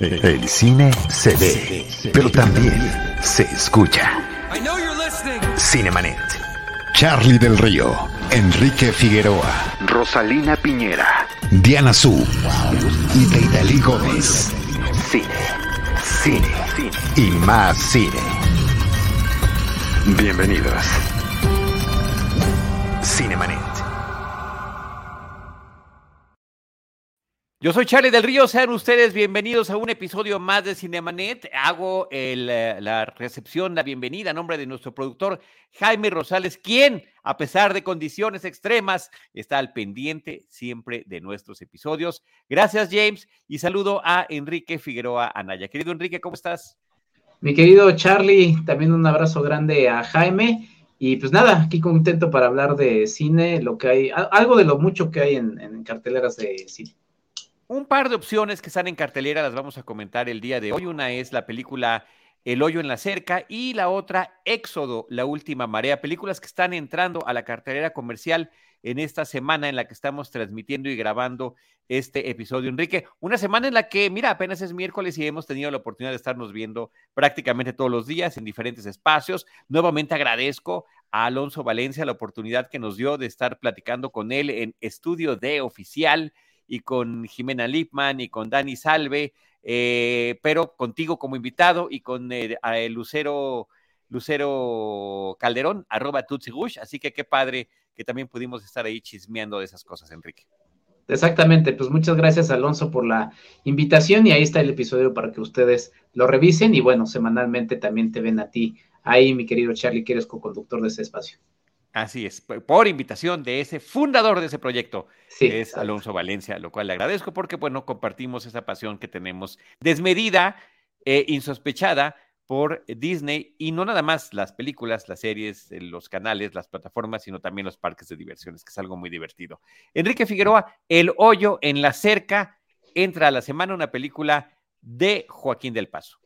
El cine se ve, pero también se escucha. Cinemanet. Charlie del Río, Enrique Figueroa, Rosalina Piñera, Diana Su y Deidali Gómez. Cine, cine, cine y más cine. Bienvenidos. Cinemanet. Yo soy Charlie del Río, sean ustedes bienvenidos a un episodio más de Cinemanet. Hago eh, la recepción, la bienvenida a nombre de nuestro productor Jaime Rosales, quien, a pesar de condiciones extremas, está al pendiente siempre de nuestros episodios. Gracias, James, y saludo a Enrique Figueroa Anaya. Querido Enrique, ¿cómo estás? Mi querido Charlie, también un abrazo grande a Jaime. Y pues nada, aquí contento para hablar de cine, lo que hay, algo de lo mucho que hay en, en carteleras de cine. Un par de opciones que están en cartelera las vamos a comentar el día de hoy. Una es la película El hoyo en la cerca y la otra Éxodo, la última marea. Películas que están entrando a la cartelera comercial en esta semana en la que estamos transmitiendo y grabando este episodio. Enrique, una semana en la que, mira, apenas es miércoles y hemos tenido la oportunidad de estarnos viendo prácticamente todos los días en diferentes espacios. Nuevamente agradezco a Alonso Valencia la oportunidad que nos dio de estar platicando con él en Estudio D Oficial y con Jimena Lipman y con Dani Salve, eh, pero contigo como invitado y con eh, el Lucero, Lucero Calderón, arroba Tutsi Así que qué padre que también pudimos estar ahí chismeando de esas cosas, Enrique. Exactamente, pues muchas gracias Alonso por la invitación y ahí está el episodio para que ustedes lo revisen y bueno, semanalmente también te ven a ti ahí, mi querido Charlie, que eres co-conductor de ese espacio. Así es, por invitación de ese fundador de ese proyecto, que es Alonso Valencia, lo cual le agradezco porque, bueno, compartimos esa pasión que tenemos desmedida e insospechada por Disney y no nada más las películas, las series, eh, los canales, las plataformas, sino también los parques de diversiones, que es algo muy divertido. Enrique Figueroa, El hoyo en la cerca, entra a la semana una película de Joaquín del Paso.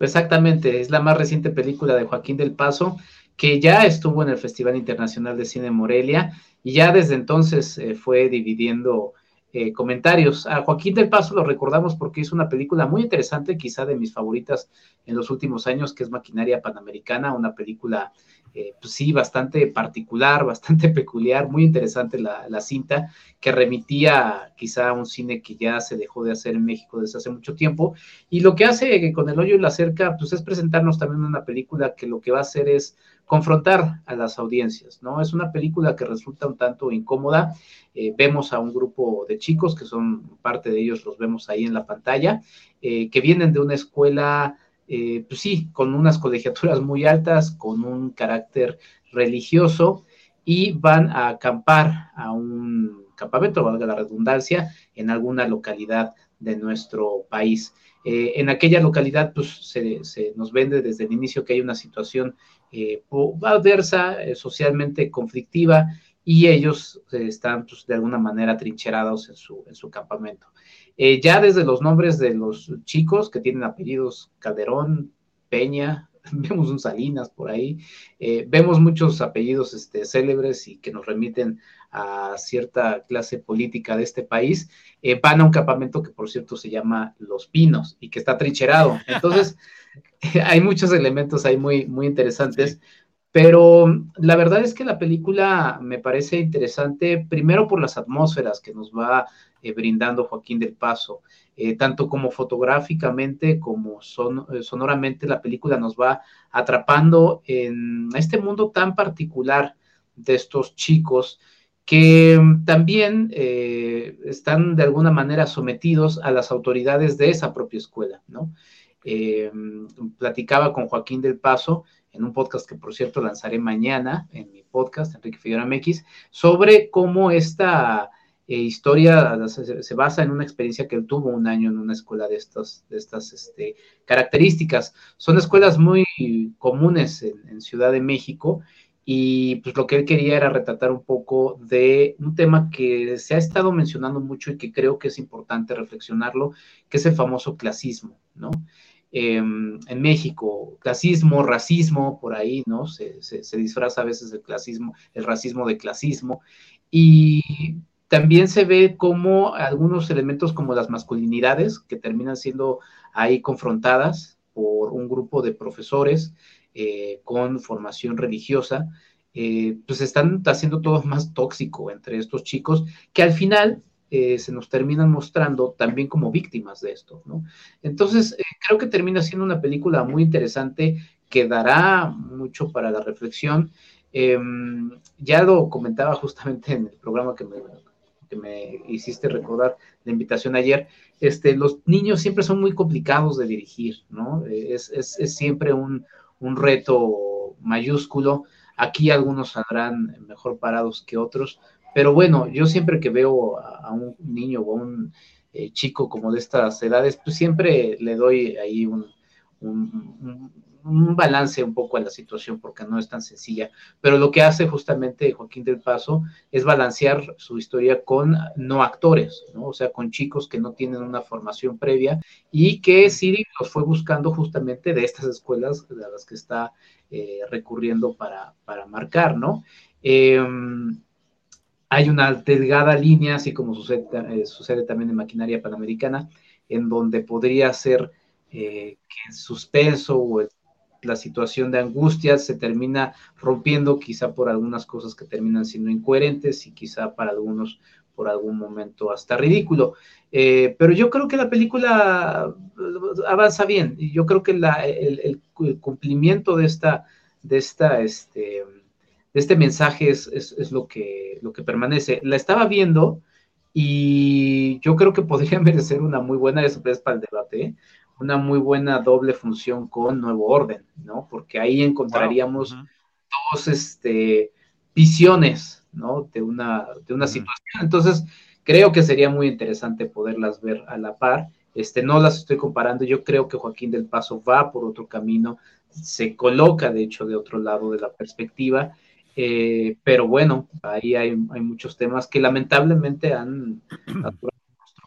Exactamente, es la más reciente película de Joaquín del Paso que ya estuvo en el Festival Internacional de Cine Morelia y ya desde entonces eh, fue dividiendo eh, comentarios. A Joaquín del Paso lo recordamos porque hizo una película muy interesante, quizá de mis favoritas en los últimos años, que es Maquinaria Panamericana, una película, eh, pues sí, bastante particular, bastante peculiar, muy interesante la, la, cinta, que remitía quizá a un cine que ya se dejó de hacer en México desde hace mucho tiempo. Y lo que hace con El hoyo y la cerca, pues es presentarnos también una película que lo que va a hacer es confrontar a las audiencias, ¿no? Es una película que resulta un tanto incómoda. Eh, vemos a un grupo de chicos, que son parte de ellos, los vemos ahí en la pantalla, eh, que vienen de una escuela, eh, pues sí, con unas colegiaturas muy altas, con un carácter religioso, y van a acampar a un campamento, valga la redundancia, en alguna localidad de nuestro país. en aquella localidad, pues se, nos vende desde el inicio que hay una situación eh, adversa, eh, socialmente conflictiva, y ellos eh, están pues, de alguna manera trincherados en su, en su campamento. Eh, ya desde los nombres de los chicos que tienen apellidos Calderón, Peña, vemos un Salinas por ahí, vemos muchos apellidos este, célebres y que nos remiten a cierta clase política de este país, van a un campamento que por cierto se llama Los Pinos y que está trincherado. Entonces, hay muchos elementos ahí muy, muy interesantes, pero la verdad es que la película me parece interesante, primero por las atmósferas que nos va eh, brindando Joaquín del Paso, eh, tanto como fotográficamente como eh, sonoramente la película nos va atrapando en este mundo tan particular de estos chicos que también están de alguna manera sometidos a las autoridades de esa propia escuela, ¿no? Eh, platicaba con Joaquín del Paso en un podcast que por cierto lanzaré mañana en mi podcast, Enrique Figueroa MX, sobre cómo esta eh, historia se, basa en una experiencia que él tuvo un año en una escuela de estas, de estas este, características. Son escuelas muy comunes en, en Ciudad de México y pues lo que él quería era retratar un poco de un tema que se ha estado mencionando mucho y que creo que es importante reflexionarlo, que es el famoso clasismo, ¿no? Em, en México, clasismo, racismo, por ahí, ¿no? Se, se, disfraza a veces el clasismo, el racismo de clasismo. Y también se ve como algunos elementos como las masculinidades que terminan siendo ahí confrontadas por un grupo de profesores eh, con formación religiosa, eh, pues están haciendo todo más tóxico entre estos chicos que al final eh, se nos terminan mostrando también como víctimas de esto, ¿no? Entonces, creo que termina siendo una película muy interesante que dará mucho para la reflexión. Em, ya lo comentaba justamente en el programa que me, que me hiciste recordar la invitación ayer, este, los niños siempre son muy complicados de dirigir, ¿no? Es, es, es siempre un, un, reto mayúsculo. Aquí algunos saldrán mejor parados que otros, pero bueno, yo siempre que veo a, un niño o a un eh, chico como de estas edades, pues siempre le doy ahí un, un, balance un poco a la situación porque no es tan sencilla, pero lo que hace justamente Joaquín del Paso es balancear su historia con no actores, ¿no? o sea, con chicos que no tienen una formación previa y que Siri los fue buscando justamente de estas escuelas a las que está eh, recurriendo para, para, marcar, ¿no? Em, hay una delgada línea, así como sucede, eh, sucede también en maquinaria panamericana, en donde podría ser eh, que el suspenso o el la situación de angustia se termina rompiendo quizá por algunas cosas que terminan siendo incoherentes y quizá para algunos por algún momento hasta ridículo. Eh, pero yo creo que la película avanza bien y yo creo que el, cumplimiento de esta, de esta, este, este mensaje es, es, lo, que, lo que permanece. La estaba viendo y yo creo que podría merecer una muy buena, sorpresa para el debate, ¿eh? una muy buena doble función con Nuevo Orden, ¿no? Porque ahí encontraríamos dos este, visiones, ¿no? De una, de una situación. Entonces, creo que sería muy interesante poderlas ver a la par. Este, no las estoy comparando, yo creo que Joaquín del Paso va por otro camino, se coloca de hecho de otro lado de la perspectiva, eh, pero bueno, ahí hay, hay, muchos temas que lamentablemente han nuestro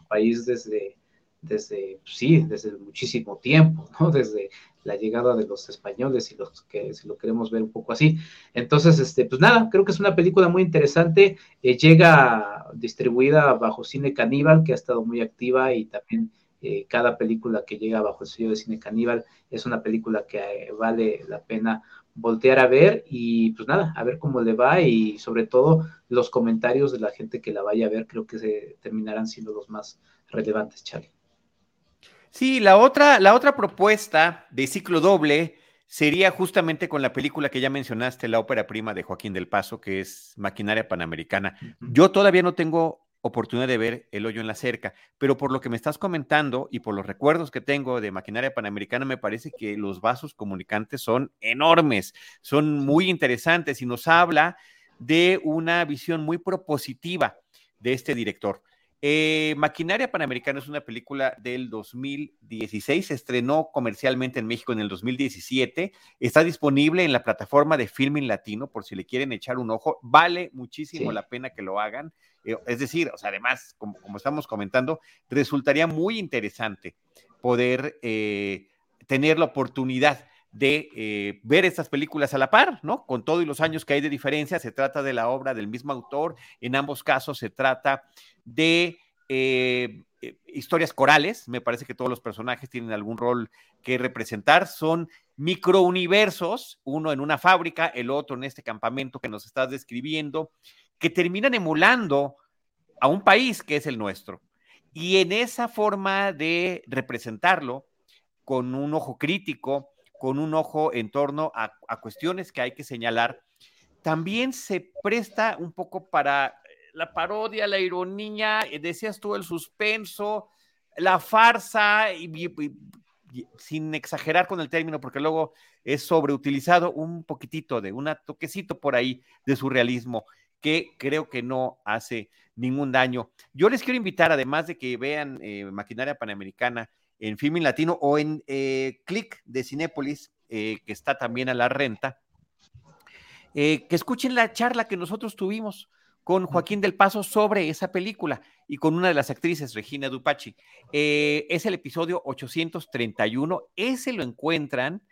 país desde, desde, pues sí, desde muchísimo tiempo, ¿no? Desde la llegada de los españoles y los que si lo queremos ver un poco así. Entonces, este, pues nada, creo que es una película muy interesante. Eh, llega distribuida bajo Cine Caníbal, que ha estado muy activa y también eh, cada película que llega bajo el sello de Cine Caníbal es una película que eh, vale la pena voltear a ver y pues nada, a ver cómo le va y sobre todo los comentarios de la gente que la vaya a ver creo que se terminarán siendo los más relevantes, Charlie. Sí, la otra, la otra propuesta de ciclo doble sería justamente con la película que ya mencionaste, la ópera prima de Joaquín del Paso, que es Maquinaria Panamericana. Yo todavía no tengo oportunidad de ver El hoyo en la cerca, pero por lo que me estás comentando y por los recuerdos que tengo de Maquinaria Panamericana, me parece que los vasos comunicantes son enormes, son muy interesantes y nos habla de una visión muy propositiva de este director. Eh, Maquinaria Panamericana es una película del 2016, se estrenó comercialmente en México en el 2017, está disponible en la plataforma de Filming Latino por si le quieren echar un ojo, vale muchísimo la pena que lo hagan, eh, es decir, o sea, además, como, estamos comentando, resultaría muy interesante poder eh, tener la oportunidad de ver estas películas a la par, ¿no? Con todos los años que hay de diferencia, se trata de la obra del mismo autor, en ambos casos se trata de eh, eh, historias corales, me parece que todos los personajes tienen algún rol que representar, son microuniversos, uno en una fábrica, el otro en este campamento que nos estás describiendo, que terminan emulando a un país que es el nuestro. Y en esa forma de representarlo, con un ojo crítico, con un ojo en torno a, cuestiones que hay que señalar, también se presta un poco para la parodia, la ironía, eh, decías tú el suspenso, la farsa, y, sin exagerar con el término, porque luego es sobreutilizado un poquitito de un toquecito por ahí de surrealismo que creo que no hace ningún daño. Yo les quiero invitar, además de que vean eh, Maquinaria Panamericana en Filming Latino o en eh, Click de Cinépolis, que está también a la renta, que escuchen la charla que nosotros tuvimos con Joaquín del Paso sobre esa película y con una de las actrices, Regina Dupachi. Eh, es el episodio 831. Ese lo encuentran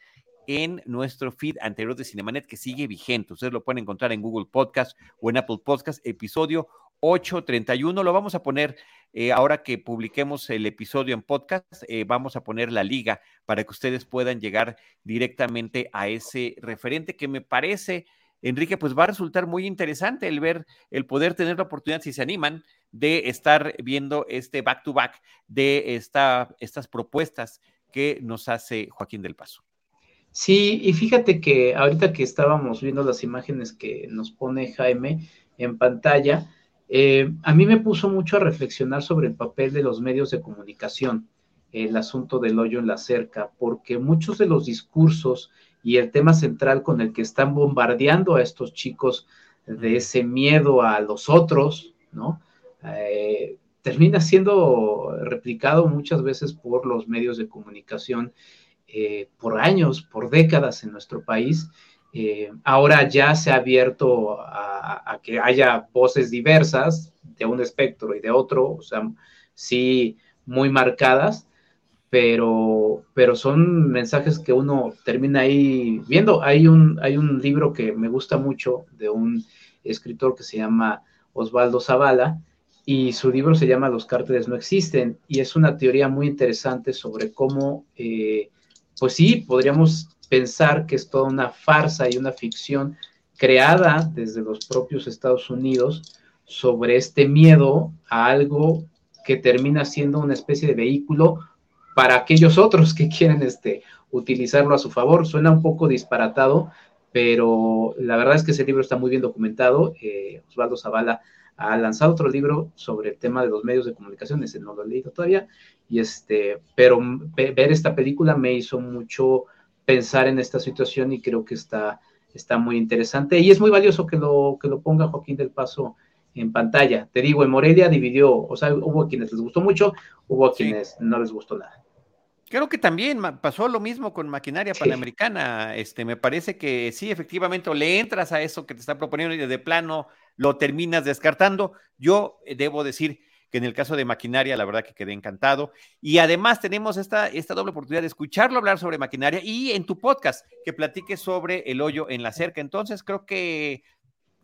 en nuestro feed anterior de Cinemanet que sigue vigente. Ustedes lo pueden encontrar en Google Podcast o en Apple Podcast, episodio 8.31. Lo vamos a poner eh, ahora que publiquemos el episodio en podcast, eh, vamos a poner la liga para que ustedes puedan llegar directamente a ese referente que me parece, Enrique, pues va a resultar muy interesante el ver, el poder tener la oportunidad, si se animan, de estar viendo este back to back de esta, estas propuestas que nos hace Joaquín del Paso. Sí, y fíjate que ahorita que estábamos viendo las imágenes que nos pone Jaime en pantalla, eh, a mí me puso mucho a reflexionar sobre el papel de los medios de comunicación, el asunto del hoyo en la cerca, porque muchos de los discursos y el tema central con el que están bombardeando a estos chicos de ese miedo a los otros, ¿no? Eh, termina siendo replicado muchas veces por los medios de comunicación eh, por años, por décadas en nuestro país eh, ahora ya se ha abierto a, que haya voces diversas de un espectro y de otro, o sea, sí muy marcadas, pero, pero son mensajes que uno termina ahí viendo. Hay un, hay un libro que me gusta mucho de un escritor que se llama Osvaldo Zavala, y su libro se llama Los cárteles no existen, y es una teoría muy interesante sobre cómo, eh, pues sí, podríamos pensar que es toda una farsa y una ficción creada desde los propios Estados Unidos sobre este miedo a algo que termina siendo una especie de vehículo para aquellos otros que quieren este, utilizarlo a su favor. Suena un poco disparatado, pero la verdad es que ese libro está muy bien documentado. Eh, Osvaldo Zavala ha lanzado otro libro sobre el tema de los medios de comunicación, ese no lo he leído todavía, y este, pero ver esta película me hizo mucho pensar en esta situación y creo que está, está muy interesante y es muy valioso que lo, que lo ponga Joaquín del Paso en pantalla. Te digo, en Morelia dividió, o sea, hubo a quienes les gustó mucho, hubo a quienes no les gustó nada. Creo que también pasó lo mismo con maquinaria panamericana. Este, me parece que sí, efectivamente, o le entras a eso que te está proponiendo y de plano lo terminas descartando. Yo eh, debo decir, que en el caso de maquinaria, la verdad que quedé encantado. Y además tenemos esta, esta doble oportunidad de escucharlo hablar sobre maquinaria y en tu podcast que platique sobre el hoyo en la cerca. Entonces creo que,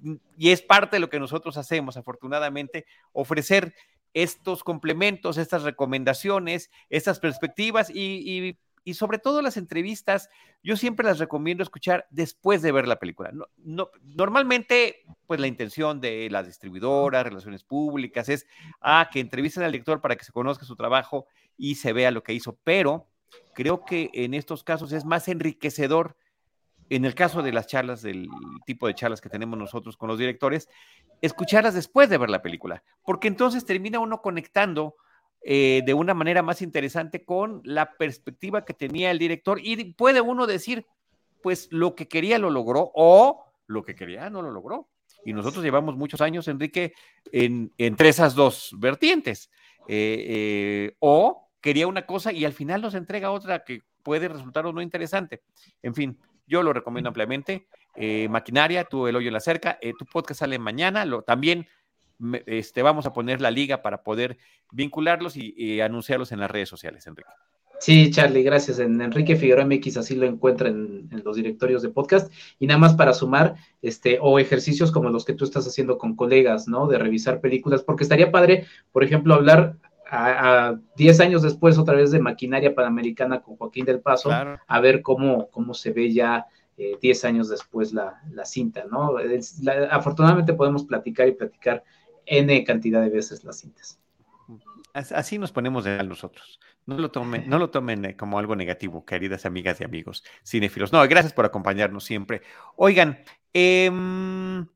mm, y es parte de lo que nosotros hacemos, afortunadamente, ofrecer estos complementos, estas recomendaciones, estas perspectivas y sobre todo las entrevistas, yo siempre las recomiendo escuchar después de ver la película. No, normalmente, pues la intención de las distribuidoras, relaciones públicas, es ah, que entrevisten al lector para que se conozca su trabajo y se vea lo que hizo, pero creo que en estos casos es más enriquecedor, en el caso de las charlas, del tipo de charlas que tenemos nosotros con los directores, escucharlas después de ver la película, porque entonces termina uno conectando eh, de una manera más interesante con la perspectiva que tenía el director y puede uno decir, pues lo que quería lo logró o lo que quería no lo logró. Y nosotros llevamos muchos años, Enrique, en, entre esas dos vertientes. Eh, eh, o quería una cosa y al final nos entrega otra que puede resultar o no interesante. En fin, yo lo recomiendo ampliamente. Maquinaria, tu El Hoyo en la Cerca, tu podcast sale mañana. Lo, también este, vamos a poner la liga para poder vincularlos y, anunciarlos en las redes sociales, Enrique. Sí, Charlie, gracias. En Enrique Figueroa MX así lo encuentran en, los directorios de podcast. Y nada más para sumar, este, o ejercicios como los que tú estás haciendo con colegas, ¿no? De revisar películas, porque estaría padre, por ejemplo, hablar a 10 años después otra vez de Maquinaria Panamericana con Joaquín del Paso, a ver cómo, cómo se ve ya 10 eh, años después la, cinta, ¿no? afortunadamente podemos platicar y platicar N cantidad de veces las cintas. Así nos ponemos de nosotros. No lo tomen, no lo tomen eh, como algo negativo, queridas amigas y amigos cinéfilos. No, gracias por acompañarnos siempre. Oigan, em,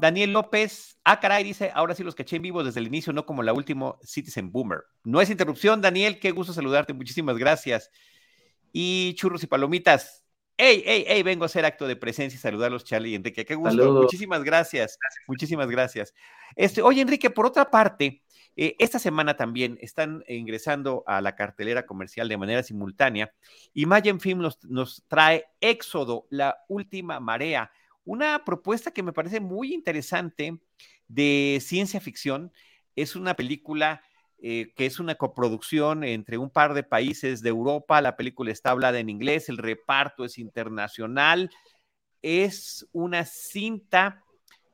Daniel López, ah, caray, dice, ahora sí los caché en vivo desde el inicio, no como la última Citizen Boomer. No es interrupción, Daniel, qué gusto saludarte, muchísimas gracias. Y churros y palomitas, Hey, hey, hey, vengo a hacer acto de presencia y saludarlos, Charlie y Enrique. Qué gusto. Muchísimas gracias. Muchísimas gracias. Este, oye, Enrique, por otra parte, eh, esta semana también están ingresando a la cartelera comercial de manera simultánea y Mayen Film nos, nos trae Éxodo, la última marea, una propuesta que me parece muy interesante de ciencia ficción. Es una película eh, que es una coproducción entre un par de países de Europa. La película está hablada en inglés, el reparto es internacional. Es una cinta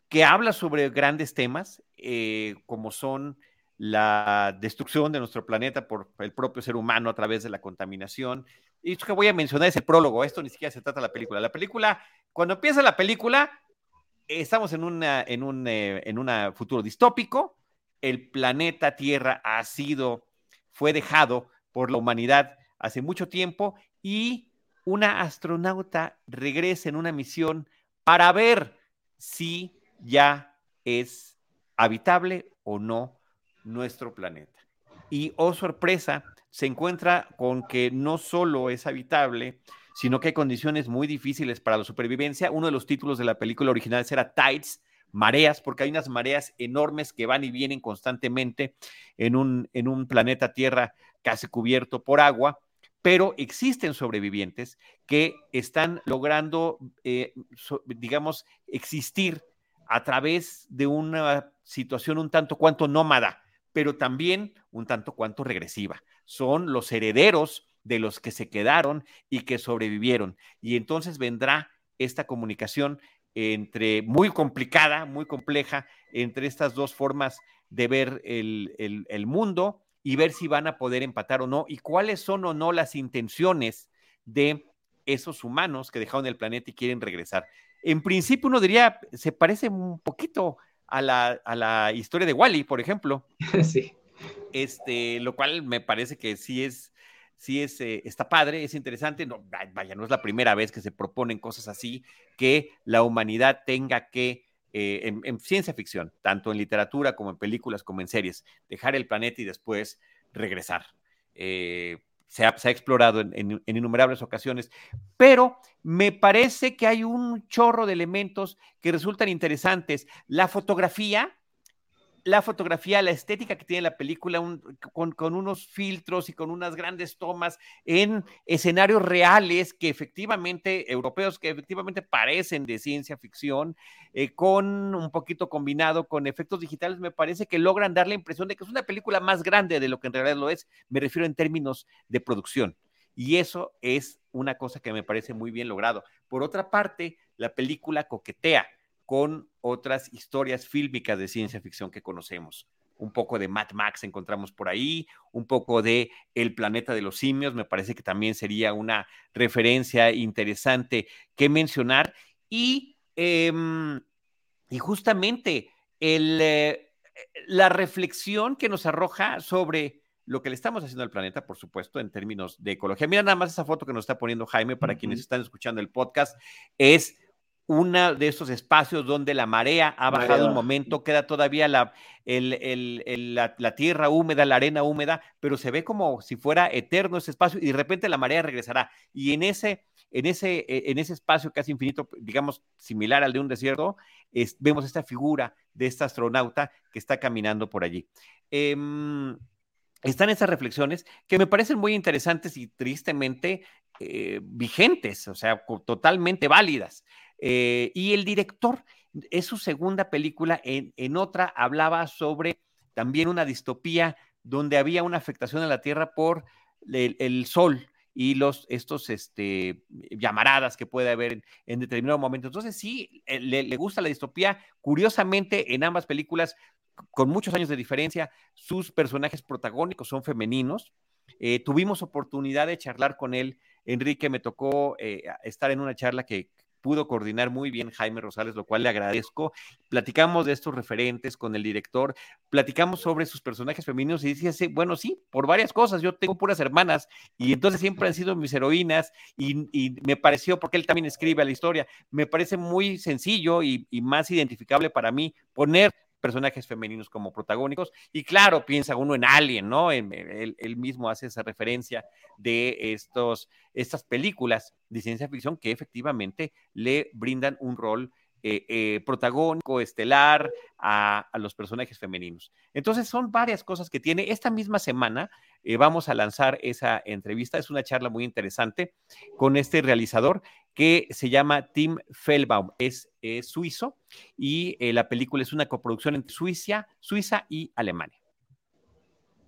que habla sobre grandes temas, eh, como son la destrucción de nuestro planeta por el propio ser humano a través de la contaminación. Y esto que voy a mencionar es el prólogo, esto ni siquiera se trata de la película. La película, cuando empieza la película, estamos en, una, en, un eh, en un futuro distópico, el planeta Tierra ha sido, fue dejado por la humanidad hace mucho tiempo y una astronauta regresa en una misión para ver si ya es habitable o no nuestro planeta. Y, oh sorpresa, se encuentra con que no solo es habitable, sino que hay condiciones muy difíciles para la supervivencia. Uno de los títulos de la película original era Tides, mareas, porque hay unas mareas enormes que van y vienen constantemente en un, en un planeta Tierra casi cubierto por agua, pero existen sobrevivientes que están logrando, eh, digamos, existir a través de una situación un tanto cuanto nómada, pero también un tanto cuanto regresiva. Son los herederos de los que se quedaron y que sobrevivieron. Y entonces vendrá esta comunicación entre muy complicada, muy compleja, entre estas dos formas de ver el, el, mundo y ver si van a poder empatar o no y cuáles son o no las intenciones de esos humanos que dejaron el planeta y quieren regresar. En principio uno diría, se parece un poquito a la, a la historia de Wally, por ejemplo. Sí. Este, lo cual me parece que sí es, sí es, eh, está padre, es interesante. No, vaya, no es la primera vez que se proponen cosas así, que la humanidad tenga que, eh, en, ciencia ficción, tanto en literatura como en películas, como en series, dejar el planeta y después regresar. Eh, se ha, explorado en, innumerables ocasiones, pero me parece que hay un chorro de elementos que resultan interesantes. La fotografía, la fotografía, la estética que tiene la película, con, unos filtros y con unas grandes tomas en escenarios reales que efectivamente, europeos, que efectivamente parecen de ciencia ficción, eh, con un poquito combinado con efectos digitales, me parece que logran dar la impresión de que es una película más grande de lo que en realidad lo es. Me refiero en términos de producción. Y eso es una cosa que me parece muy bien logrado. Por otra parte, la película coquetea con otras historias fílmicas de ciencia ficción que conocemos. Un poco de Mad Max encontramos por ahí, un poco de El planeta de los simios, me parece que también sería una referencia interesante que mencionar. Y, em, y justamente el, eh, la reflexión que nos arroja sobre lo que le estamos haciendo al planeta, por supuesto, en términos de ecología. Mira nada más esa foto que nos está poniendo Jaime para quienes están escuchando el podcast, es uno de esos espacios donde la marea ha bajado un momento, queda todavía la, la, tierra húmeda, la arena húmeda, pero se ve como si fuera eterno ese espacio y de repente la marea regresará. Y en ese, en ese, e, en ese espacio casi infinito, digamos, similar al de un desierto, vemos esta figura de esta astronauta que está caminando por allí. Em, están esas reflexiones que me parecen muy interesantes y tristemente eh, vigentes, o sea, totalmente válidas. Eh, y el director, es su segunda película, en, en, otra hablaba sobre también una distopía donde había una afectación a la Tierra por el, sol y los, estos este, llamaradas que puede haber en, determinado momento. Entonces, sí, eh, le, gusta la distopía. Curiosamente, en ambas películas, con muchos años de diferencia, sus personajes protagónicos son femeninos. Eh, tuvimos oportunidad de charlar con él. Enrique, me tocó estar en una charla que, pudo coordinar muy bien Jaime Rosales, lo cual le agradezco. Platicamos de estos referentes con el director, platicamos sobre sus personajes femeninos y dice, bueno, sí, por varias cosas, yo tengo puras hermanas y entonces siempre han sido mis heroínas y, me pareció, porque él también escribe la historia, me parece muy sencillo y más identificable para mí poner personajes femeninos como protagónicos. Y claro, piensa uno en Alien, ¿no? Él, mismo hace esa referencia de estos, estas películas de ciencia ficción que efectivamente le brindan un rol eh, eh, protagónico, estelar a, los personajes femeninos. Entonces son varias cosas que tiene. Esta misma semana eh, vamos a lanzar esa entrevista. Es una charla muy interesante con este realizador que se llama Tim Fellbaum. Es suizo y la película es una coproducción entre Suiza, Suiza y Alemania.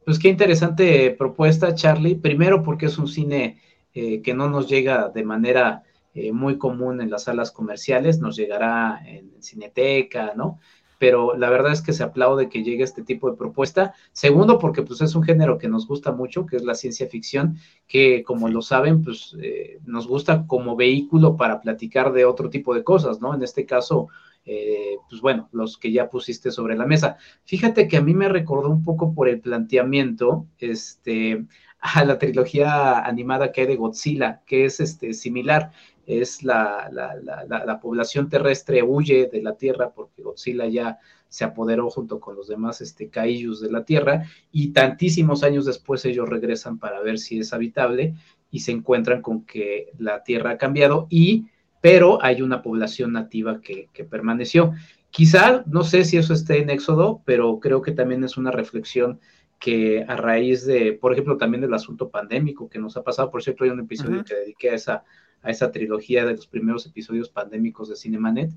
Pues qué interesante propuesta, Charlie. Primero porque es un cine que no nos llega de manera eh, muy común en las salas comerciales, nos llegará en Cineteca, ¿no? Pero la verdad es que se aplaude que llegue este tipo de propuesta. Segundo, porque pues es un género que nos gusta mucho, que es la ciencia ficción, que como lo saben, pues eh, nos gusta como vehículo para platicar de otro tipo de cosas, ¿no? En este caso, eh, pues bueno, los que ya pusiste sobre la mesa. Fíjate que a mí me recordó un poco por el planteamiento, este, a la trilogía animada que hay de Godzilla, que es este, similar es la, la, población terrestre huye de la Tierra porque Godzilla ya se apoderó junto con los demás este, de la Tierra y tantísimos años después ellos regresan para ver si es habitable y se encuentran con que la Tierra ha cambiado y pero hay una población nativa que, que permaneció. Quizá, no sé si eso esté en Éxodo, pero creo que también es una reflexión que a raíz de, por ejemplo, también del asunto pandémico que nos ha pasado, por cierto, hay un episodio que dediqué a esa, a esa trilogía de los primeros episodios pandémicos de Cinemanet,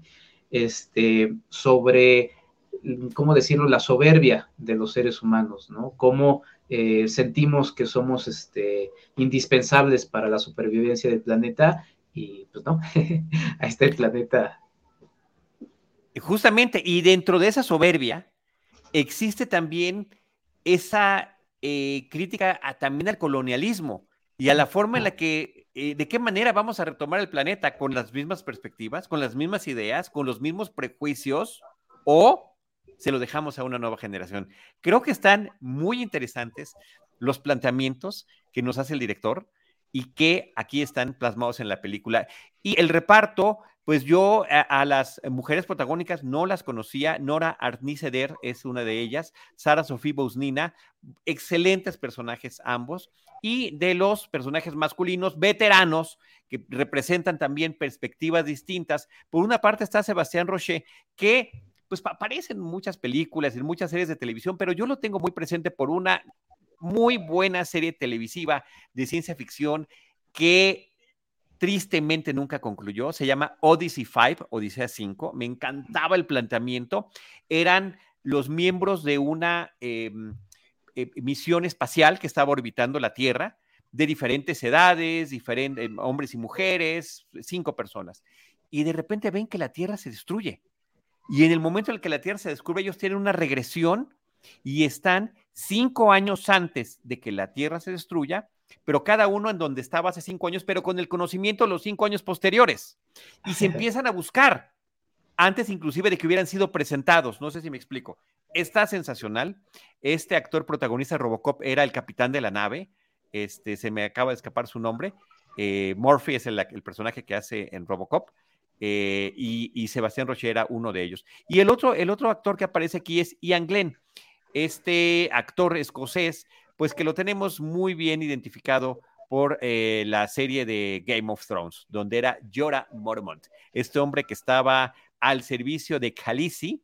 este, sobre, ¿cómo decirlo?, la soberbia de los seres humanos, ¿no? Cómo eh, sentimos que somos este, indispensables para la supervivencia del planeta y pues no, a este planeta. Justamente, y dentro de esa soberbia existe también esa eh, crítica también al colonialismo y a la forma en la que eh, ¿de qué manera vamos a retomar el planeta? ¿Con las mismas perspectivas, con las mismas ideas, con los mismos prejuicios o se lo dejamos a una nueva generación? Creo que están muy interesantes los planteamientos que nos hace el director y que aquí están plasmados en la película. Y el reparto, pues yo a, las mujeres protagónicas no las conocía. Nora Arniceder es una de ellas, Sara Sofía Bousnina, excelentes personajes ambos y de los personajes masculinos veteranos que representan también perspectivas distintas. Por una parte está Sebastián Rocher, que pues aparece en muchas películas, en muchas series de televisión, pero yo lo tengo muy presente por una muy buena serie televisiva de ciencia ficción que tristemente nunca concluyó. Se llama Odyssey 5, Odisea 5. Me encantaba el planteamiento. Eran los miembros de una... Em, eh, misión espacial que estaba orbitando la Tierra, de diferentes edades, diferentes hombres y mujeres, cinco personas. Y de repente ven que la Tierra se destruye. Y en el momento en el que la Tierra se descubre, ellos tienen una regresión y están cinco años antes de que la Tierra se destruya, pero cada uno en donde estaba hace cinco años, pero con el conocimiento de los cinco años posteriores. Y se empiezan a buscar, antes inclusive de que hubieran sido presentados. No sé si me explico está sensacional. Este actor protagonista de Robocop era el capitán de la nave. Este, se me acaba de escapar su nombre. Eh, Murphy es el, personaje que hace en Robocop. Eh, y, Sebastián Roche era uno de ellos. Y el otro, el otro actor que aparece aquí es Ian Glenn, este actor escocés, pues que lo tenemos muy bien identificado por eh, la serie de Game of Thrones, donde era Jorah Mormont, este hombre que estaba al servicio de Khaleesi,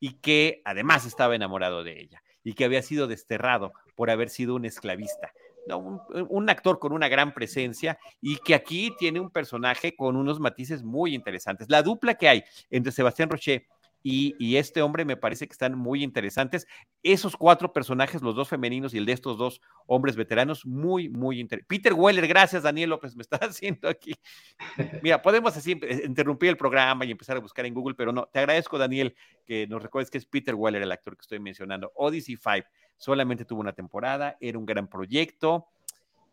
y que además estaba enamorado de ella y que había sido desterrado por haber sido un esclavista. un, actor con una gran presencia y que aquí tiene un personaje con unos matices muy interesantes. La dupla que hay entre Sebastián Rocher y, este hombre me parece que están muy interesantes. Esos cuatro personajes, los dos femeninos y el de estos dos hombres veteranos, muy, muy interesantes. Peter Weller, gracias Daniel López, me está haciendo aquí. Mira, podemos así interrumpir el programa y empezar a buscar en Google, pero no, te agradezco Daniel que nos recuerdes que es Peter Weller el actor que estoy mencionando. Odyssey 5 solamente tuvo una temporada, era un gran proyecto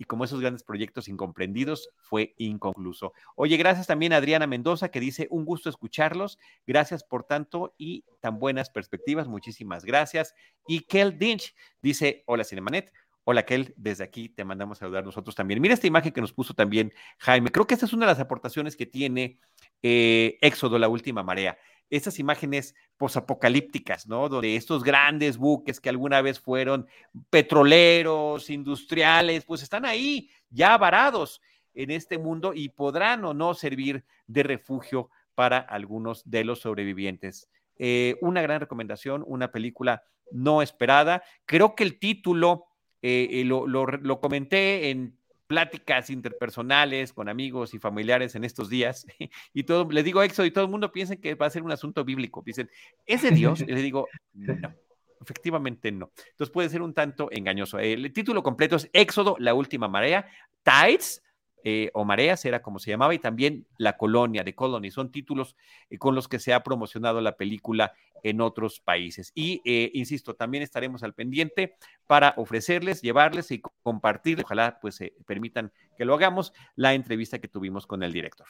y como esos grandes proyectos incomprendidos, fue inconcluso. Oye, gracias también a Adriana Mendoza que dice, un gusto escucharlos, gracias por tanto y tan buenas perspectivas, muchísimas gracias. Y Kel Dinch dice, hola Cinemanet, Hola, Kel, desde aquí te mandamos a saludar nosotros también. Mira esta imagen que nos puso también Jaime. Creo que esta es una de las aportaciones que tiene eh, Éxodo, la última marea estas imágenes posapocalípticas, ¿no? Donde estos grandes buques que alguna vez fueron petroleros, industriales, pues están ahí ya varados en este mundo y podrán o no servir de refugio para algunos de los sobrevivientes. Eh, una gran recomendación, una película no esperada. Creo que el título, eh, eh, lo, lo comenté en pláticas interpersonales con amigos y familiares en estos días y todo, les digo Éxodo y todo el mundo piensa que va a ser un asunto bíblico. Dicen, ¿es de Dios? Y les digo, no, efectivamente no. Entonces puede ser un tanto engañoso. El título completo es Éxodo, la última marea, Tides, eh, o Mareas, era como se llamaba, y también La Colonia, de Colony. Son títulos eh, con los que se ha promocionado la película en otros países. Y, eh, insisto, también estaremos al pendiente para ofrecerles, llevarles y compartir, ojalá pues permitan que lo hagamos, la entrevista que tuvimos con el director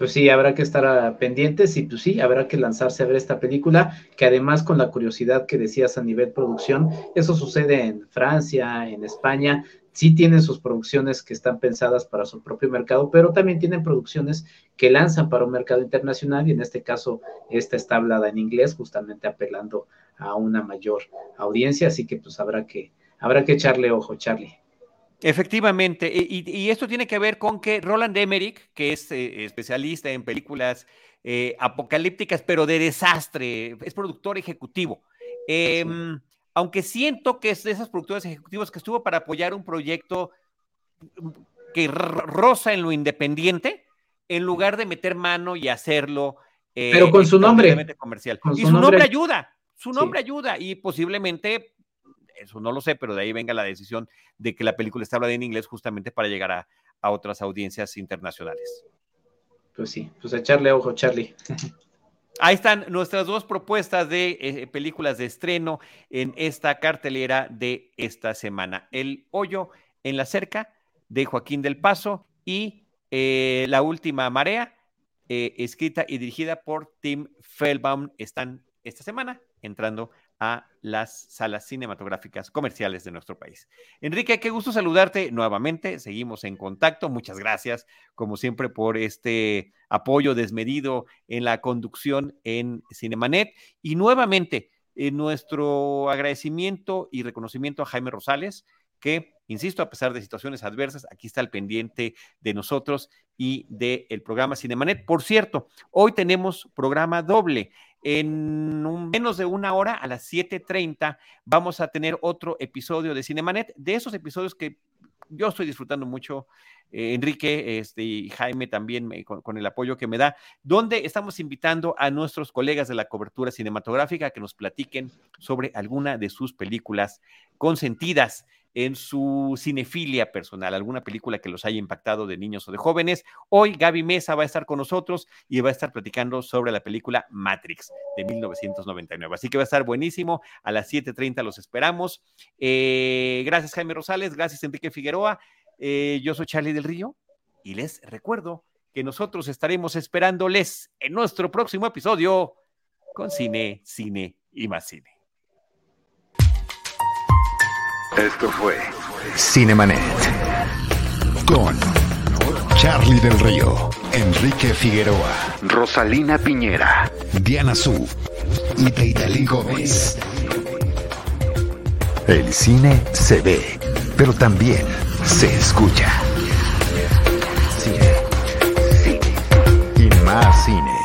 pues sí, habrá que estar pendientes y pues sí, habrá que lanzarse a ver esta película, que además con la curiosidad que decías a nivel producción, eso sucede en Francia, en España, sí tienen sus producciones que están pensadas para su propio mercado, pero también tienen producciones que lanzan para un mercado internacional y en este caso esta está hablada en inglés, justamente apelando a una mayor audiencia, así que pues habrá que, habrá que echarle ojo, Charlie. Efectivamente, y, esto tiene que ver con que Roland Emmerich, que es eh, especialista en películas eh, apocalípticas, pero de desastre, es productor ejecutivo. Aunque siento que es de esas productoras ejecutivas que estuvo para apoyar un proyecto que rosa en lo independiente, en lugar de meter mano y hacerlo. Eh, pero con su nombre. Comercial. y su nombre, ayuda, su nombre ayuda, y posiblemente eso no lo sé, pero de ahí venga la decisión de que la película está hablada en inglés justamente para llegar a, otras audiencias internacionales. Pues sí, pues echarle ojo, Charlie. Ahí están nuestras dos propuestas de eh, películas de estreno en esta cartelera de esta semana. El hoyo en la cerca de Joaquín del Paso y eh, La Última Marea, eh, escrita y dirigida por Tim Feldbaum, están esta semana entrando a las salas cinematográficas comerciales de nuestro país. Enrique, qué gusto saludarte nuevamente. Seguimos en contacto. Muchas gracias, como siempre, por este apoyo desmedido en la conducción en Cinemanet. Y nuevamente, en nuestro agradecimiento y reconocimiento a Jaime Rosales, que, insisto, a pesar de situaciones adversas, aquí está el pendiente de nosotros y del programa Cinemanet. Por cierto, hoy tenemos programa doble. En menos de una hora, a las 7:30, vamos a tener otro episodio de Cinemanet, de esos episodios que yo estoy disfrutando mucho, eh, Enrique este, y Jaime también con, el apoyo que me da, donde estamos invitando a nuestros colegas de la cobertura cinematográfica que nos platiquen sobre alguna de sus películas consentidas en su cinefilia personal, alguna película que los haya impactado de niños o de jóvenes. Hoy Gaby Mesa va a estar con nosotros y va a estar platicando sobre la película Matrix de 1999. Así que va a estar buenísimo. A las 7.30 los esperamos. Eh, gracias Jaime Rosales, gracias Enrique Figueroa. Eh, yo soy Charlie del Río y les recuerdo que nosotros estaremos esperándoles en nuestro próximo episodio con cine, cine y más cine. Esto fue Cinemanet con Charlie del Río, Enrique Figueroa, Rosalina Piñera, Diana Su y Deidali Gómez. El cine se ve, pero también se escucha. Cine. Cine. Y más cine.